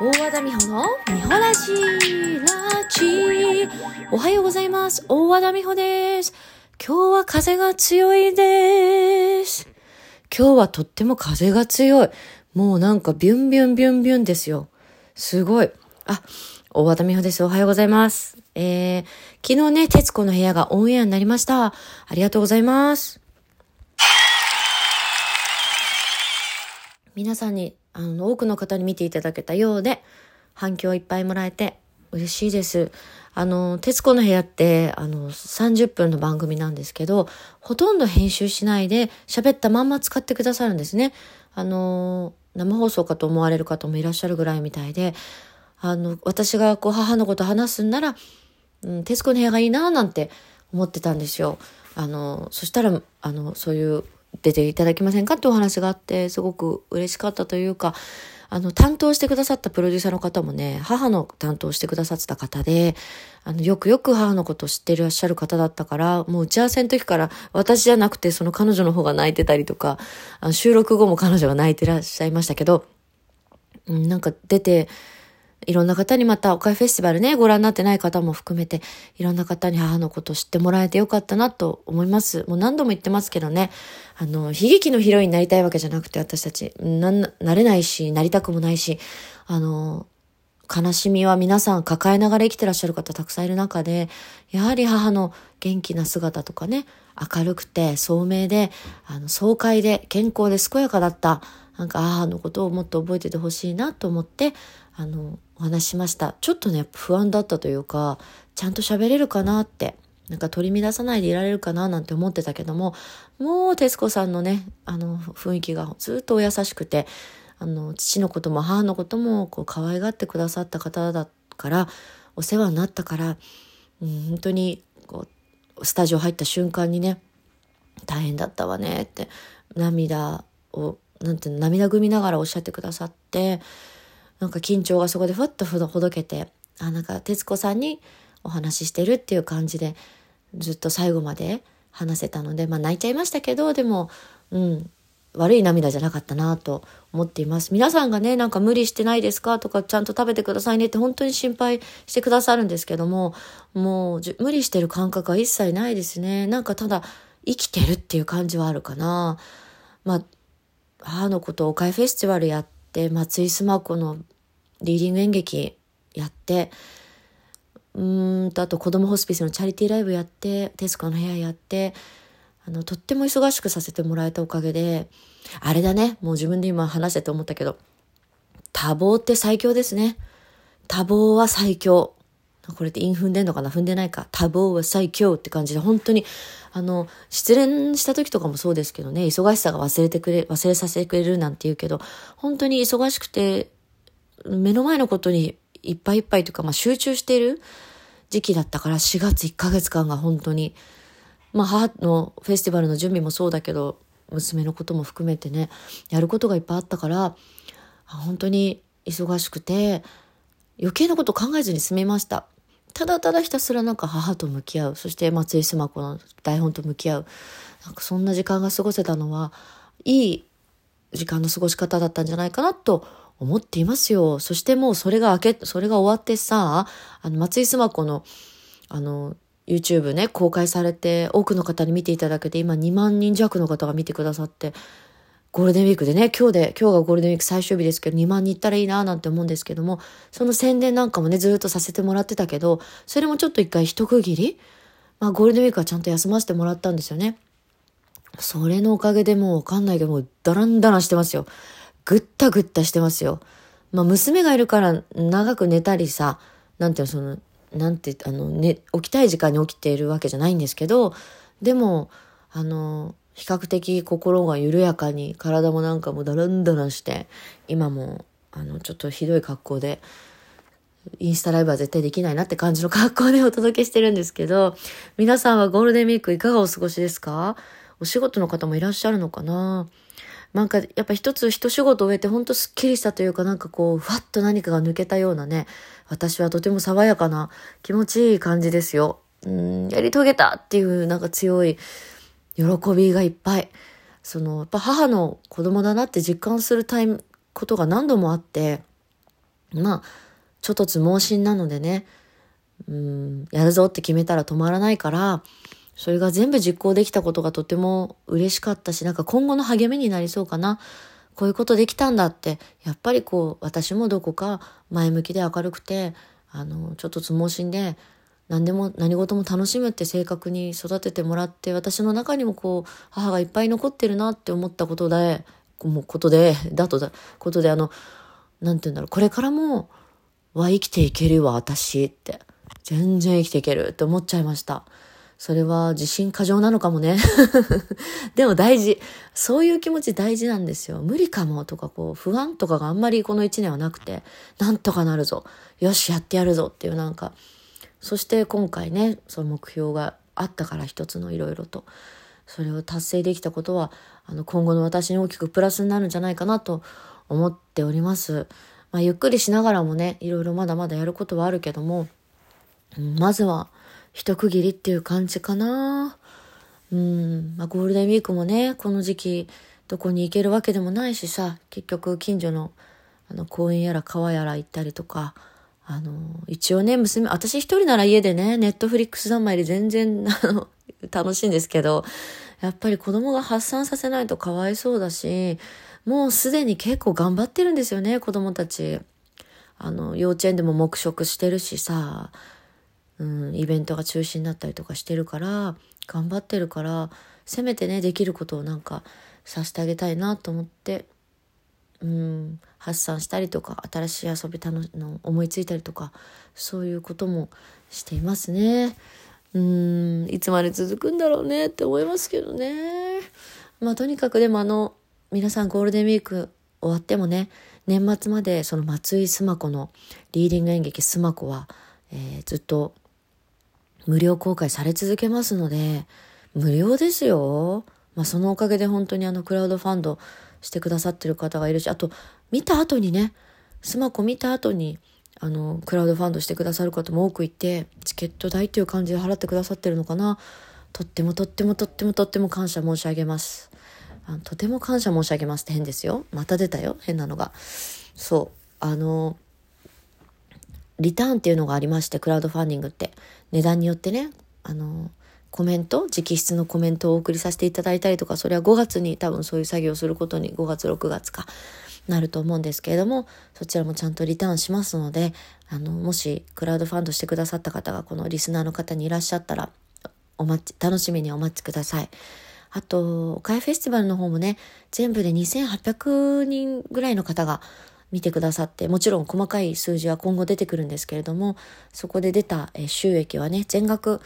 大和田美穂の美穂ラジラジおはようございます。大和田美穂です。今日は風が強いです。今日はとっても風が強い。もうなんかビュンビュンビュンビュンですよ。すごい。あ、大和田美穂です。おはようございます。えー、昨日ね、徹子の部屋がオンエアになりました。ありがとうございます。皆さんに、あの、多くの方に見ていただけたようで、反響いっぱいもらえて嬉しいです。あの、徹子の部屋って、あの、30分の番組なんですけど、ほとんど編集しないで、喋ったまんま使ってくださるんですね。あの、生放送かと思われる方もいらっしゃるぐらいみたいで、あの、私がこう母のこと話すんなら、うん、徹子の部屋がいいななんて思ってたんですよ。あの、そしたら、あの、そういう、出ていただけませんかってお話があって、すごく嬉しかったというか、あの、担当してくださったプロデューサーの方もね、母の担当してくださってた方で、あの、よくよく母のことを知ってらっしゃる方だったから、もう打ち合わせの時から私じゃなくてその彼女の方が泣いてたりとか、あの収録後も彼女が泣いてらっしゃいましたけど、うん、なんか出て、いろんな方にまた、おかえフェスティバルね、ご覧になってない方も含めて、いろんな方に母のことを知ってもらえてよかったなと思います。もう何度も言ってますけどね、あの、悲劇のヒロインになりたいわけじゃなくて、私たち、な、なれないし、なりたくもないし、あの、悲しみは皆さん抱えながら生きてらっしゃる方たくさんいる中で、やはり母の元気な姿とかね、明るくて聡明で、あの、爽快で健康で健やかだった、なんか母のことをもっと覚えててほしいなと思って、あの、お話しました。ちょっとね、不安だったというか、ちゃんと喋れるかなって、なんか取り乱さないでいられるかななんて思ってたけども、もう徹子さんのね、あの、雰囲気がずっとお優しくて、あの、父のことも母のことも、こう、可愛がってくださった方だから、お世話になったから、うん、本当に、こう、スタジオ入った瞬間にね、大変だったわねって、涙を、なんていうの、涙ぐみながらおっしゃってくださって、なんか緊張がそこでふっとほどけて、あ、なんか徹子さんにお話ししてるっていう感じで、ずっと最後まで話せたので、まあ泣いちゃいましたけど、でも、うん、悪い涙じゃなかったなと思っています。皆さんがね、なんか無理してないですか？とか、ちゃんと食べてくださいねって本当に心配してくださるんですけども、もう無理してる感覚は一切ないですね。なんかただ生きてるっていう感じはあるかな。まあ、母のことをおかえフェスティバルやって、で松井須磨子のリーディング演劇やって、うんと、あと子供ホスピスのチャリティーライブやって、徹子の部屋やって、あの、とっても忙しくさせてもらえたおかげで、あれだね、もう自分で今話してて思ったけど、多忙って最強ですね。多忙は最強。これって韻踏んでんのかな？踏んでないか。多忙は最強って感じで、本当に、あの、失恋した時とかもそうですけどね、忙しさが忘れてくれ、忘れさせてくれるなんて言うけど、本当に忙しくて、目の前のことにいっぱいいっぱいというか、まあ集中している時期だったから、4月1ヶ月間が本当に、まあ母のフェスティバルの準備もそうだけど、娘のことも含めてね、やることがいっぱいあったから、本当に忙しくて、余計なこと考えずに済みました。ただただひたすらなんか母と向き合う。そして松井須磨子の台本と向き合う。なんかそんな時間が過ごせたのは、いい時間の過ごし方だったんじゃないかなと思っていますよ。そしてもうそれが明け、それが終わってさ、あの松井須磨子の、あの、YouTube ね、公開されて、多くの方に見ていただけて、今2万人弱の方が見てくださって、ゴールデンウィークでね、今日で、今日がゴールデンウィーク最終日ですけど、2万人行ったらいいなぁなんて思うんですけども、その宣伝なんかもね、ずっとさせてもらってたけど、それもちょっと一回一区切り？まあ、ゴールデンウィークはちゃんと休ませてもらったんですよね。それのおかげでもうわかんないけど、もうダランダランしてますよ。ぐったぐったしてますよ。まあ、娘がいるから長く寝たりさ、なんていうの、その、なんて、あの、ね、起きたい時間に起きているわけじゃないんですけど、でも、あの、比較的心が緩やかに、体もなんかもうダランダランして、今も、あの、ちょっとひどい格好で、インスタライブは絶対できないなって感じの格好で お届けしてるんですけど、皆さんはゴールデンウィークいかがお過ごしですか？お仕事の方もいらっしゃるのかな？なんかやっぱ一つ一仕事終えてほんとすっきりしたというかなんかこうふわっと何かが抜けたようなね私はとても爽やかな気持ちいい感じですよ。うんやり遂げたっていうなんか強い喜びがいっぱい。そのやっぱ母の子供だなって実感するタイムことが何度もあってまあ、ちょっとつ盲信なのでね、うん、やるぞって決めたら止まらないから、それが全部実行できたことがとても嬉しかったし、なんか今後の励みになりそうかな。こういうことできたんだって、やっぱりこう、私もどこか前向きで明るくて、あの、ちょっとつ盲信で、何でも何事も楽しむって性格に育ててもらって私の中にもこう母がいっぱい残ってるなって思ったことでもうことでだとだことであの何て言うんだろうこれからもは生きていけるわ私って。全然生きていけるって思っちゃいました。それは自信過剰なのかもね。でも大事。そういう気持ち大事なんですよ。無理かもとかこう不安とかがあんまりこの1年はなくてなんとかなるぞ。よしやってやるぞっていうなんかそして今回ねその目標があったから一つのいろいろとそれを達成できたことはあの今後の私に大きくプラスになるんじゃないかなと思っております。まあ、ゆっくりしながらもねいろいろまだまだやることはあるけども、まずは一区切りっていう感じかな。うん、まあ、ゴールデンウィークもねこの時期どこに行けるわけでもないしさ結局近所のあの公園やら川やら行ったりとかあの、一応ね、娘、私一人なら家でね、ネットフリックス三昧で全然、あの、楽しいんですけど、やっぱり子供が発散させないとかわいそうだし、もうすでに結構頑張ってるんですよね、子供たち。あの、幼稚園でも黙食してるしさ、うん、イベントが中止になったりとかしてるから、頑張ってるから、せめてね、できることをなんかさせてあげたいなと思って、うん、発散したりとか新しい遊びの思いついたりとかそういうこともしていますね。うんいつまで続くんだろうねって思いますけどね。まあとにかくでもあの皆さんゴールデンウィーク終わってもね年末までその松井須磨子のリーディング演劇須磨子は、えー、ずっと無料公開され続けますので無料ですよ。まあそのおかげで本当にあのクラウドファンドしてくださってる方がいるし、あと、見た後にね、スマコ見た後に、あの、クラウドファンドしてくださる方も多くいて、チケット代っていう感じで払ってくださってるのかな。とってもとってもとってもとっても感謝申し上げます。あとても感謝申し上げますって変ですよ。また出たよ。変なのが。そう。あの、リターンっていうのがありまして、クラウドファンディングって。値段によってね、あの、コメント直筆のコメントをお送りさせていただいたりとかそれは5月に多分そういう作業をすることに5月6月かなると思うんですけれどもそちらもちゃんとリターンしますのであのもしクラウドファンドしてくださった方がこのリスナーの方にいらっしゃったらお待ち楽しみにお待ちください。あと、岡谷フェスティバルの方もね、全部で2800人ぐらいの方が見てくださって、もちろん細かい数字は今後出てくるんですけれども、そこで出た収益はね、全額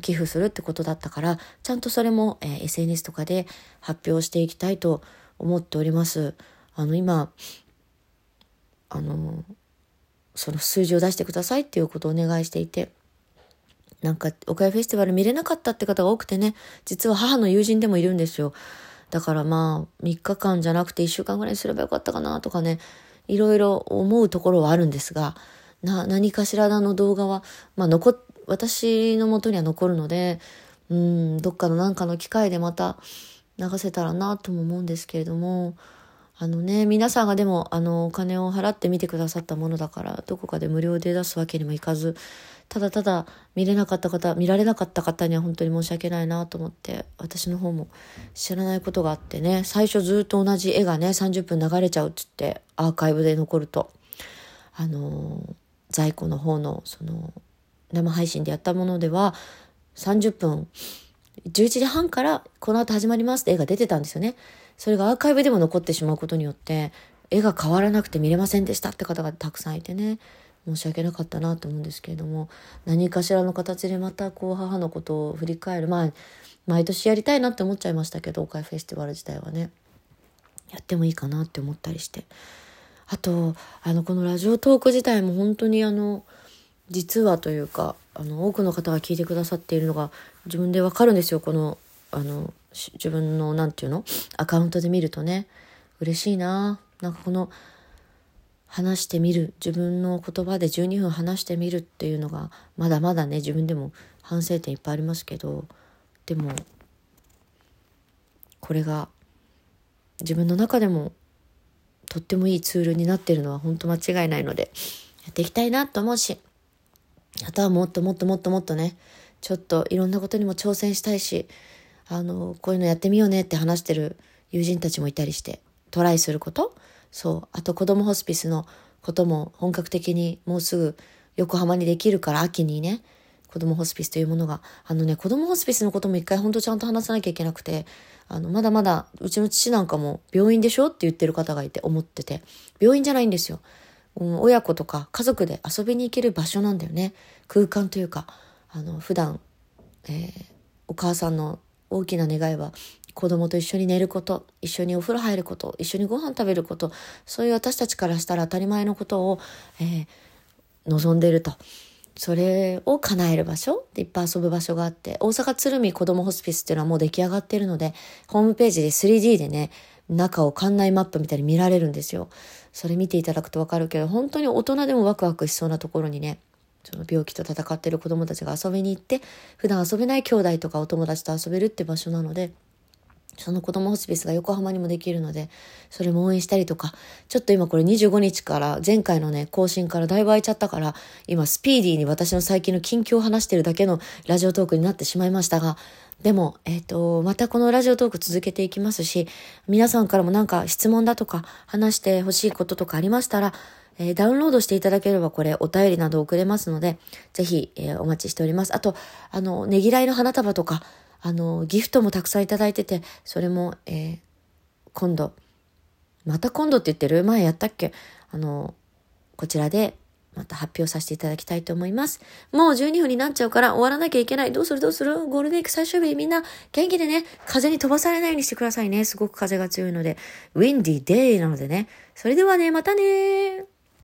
寄付するってことだったから、ちゃんとそれも SNS とかで発表していきたいと思っております。あの、今、あの、その数字を出してくださいっていうことをお願いしていて、なんか、岡谷フェスティバル見れなかったって方が多くてね、実は母の友人でもいるんですよ。だからまあ、3日間じゃなくて1週間ぐらいにすればよかったかなとかね、いろいろ思うところはあるんですが、な、何かしらの動画は、まあ、残、私のもとには残るので、うん、どっかの何かの機会でまた流せたらなとも思うんですけれども、あのね、皆さんがでも、あの、お金を払って見てくださったものだから、どこかで無料で出すわけにもいかず、ただただ見れなかった方、見られなかった方には本当に申し訳ないなと思って、私の方も知らないことがあってね、最初ずっと同じ絵がね、30分流れちゃうっつって、アーカイブで残ると、あの、在庫の方の、その、生配信でやったものでは、30分、11時半からこの後始まりますって絵が出てたんですよね。それがアーカイブでも残ってしまうことによって絵が変わらなくて見れませんでしたって方がたくさんいてね申し訳なかったなと思うんですけれども何かしらの形でまたこう母のことを振り返る。まあ毎年やりたいなって思っちゃいましたけど岡フェスティバル自体はね。やってもいいかなって思ったりして。あとあのこのラジオトーク自体も本当にあの実はというかあの多くの方が聞いてくださっているのが自分でわかるんですよ。このあの自分の何て言うの？アカウントで見るとね。嬉しいな。なんかこの話してみる。自分の言葉で12分話してみるっていうのがまだまだね自分でも反省点いっぱいありますけどでもこれが自分の中でもとってもいいツールになってるのは本当間違いないので、やっていきたいなと思うし、あとはもっともっともっともっとね、ちょっといろんなことにも挑戦したいし、あの、こういうのやってみようねって話してる友人たちもいたりして、トライすることそう。あと子供ホスピスのことも本格的にもうすぐ横浜にできるから秋にね、子供ホスピスというものが、あのね、子供ホスピスのことも一回ほんとちゃんと話さなきゃいけなくて、あの、まだまだ、うちの父なんかも病院でしょって言ってる方がいて思ってて、病院じゃないんですよ。うん、親子とか家族で遊びに行ける場所なんだよね。空間というか、あの、普段、えー、お母さんの大きな願いは子供と一緒に寝ること、一緒にお風呂入ること、一緒にご飯食べること、そういう私たちからしたら当たり前のことを、えー、望んでると。それを叶える場所でいっぱい遊ぶ場所があって、大阪鶴見子供ホスピスっていうのはもう出来上がってるので、ホームページで 3D でね、中を館内マップみたいに見られるんですよ。それ見ていただくとわかるけど、本当に大人でもワクワクしそうなところにね、その病気と戦ってる子供たちが遊びに行って、普段遊べない兄弟とかお友達と遊べるって場所なので、その子供ホスピスが横浜にもできるので、それも応援したりとか、ちょっと今これ25日から前回のね、更新からだいぶ空いちゃったから、今スピーディーに私の最近の近況を話してるだけのラジオトークになってしまいましたが、でも、えっ、ー、と、またこのラジオトーク続けていきますし、皆さんからもなんか質問だとか話してほしいこととかありましたら、えー、ダウンロードしていただければこれお便りなど送れますので、ぜひ、えー、お待ちしております。あと、あの、ねぎらいの花束とか、あの、ギフトもたくさんいただいてて、それも、えー、今度、また今度って言ってる？前やったっけ？あの、こちらでまた発表させていただきたいと思います。もう12分になっちゃうから終わらなきゃいけない。どうする？どうする？ゴールデンウィーク最終日みんな元気でね、風に飛ばされないようにしてくださいね。すごく風が強いので。ウィンディーデイなのでね。それではね、またね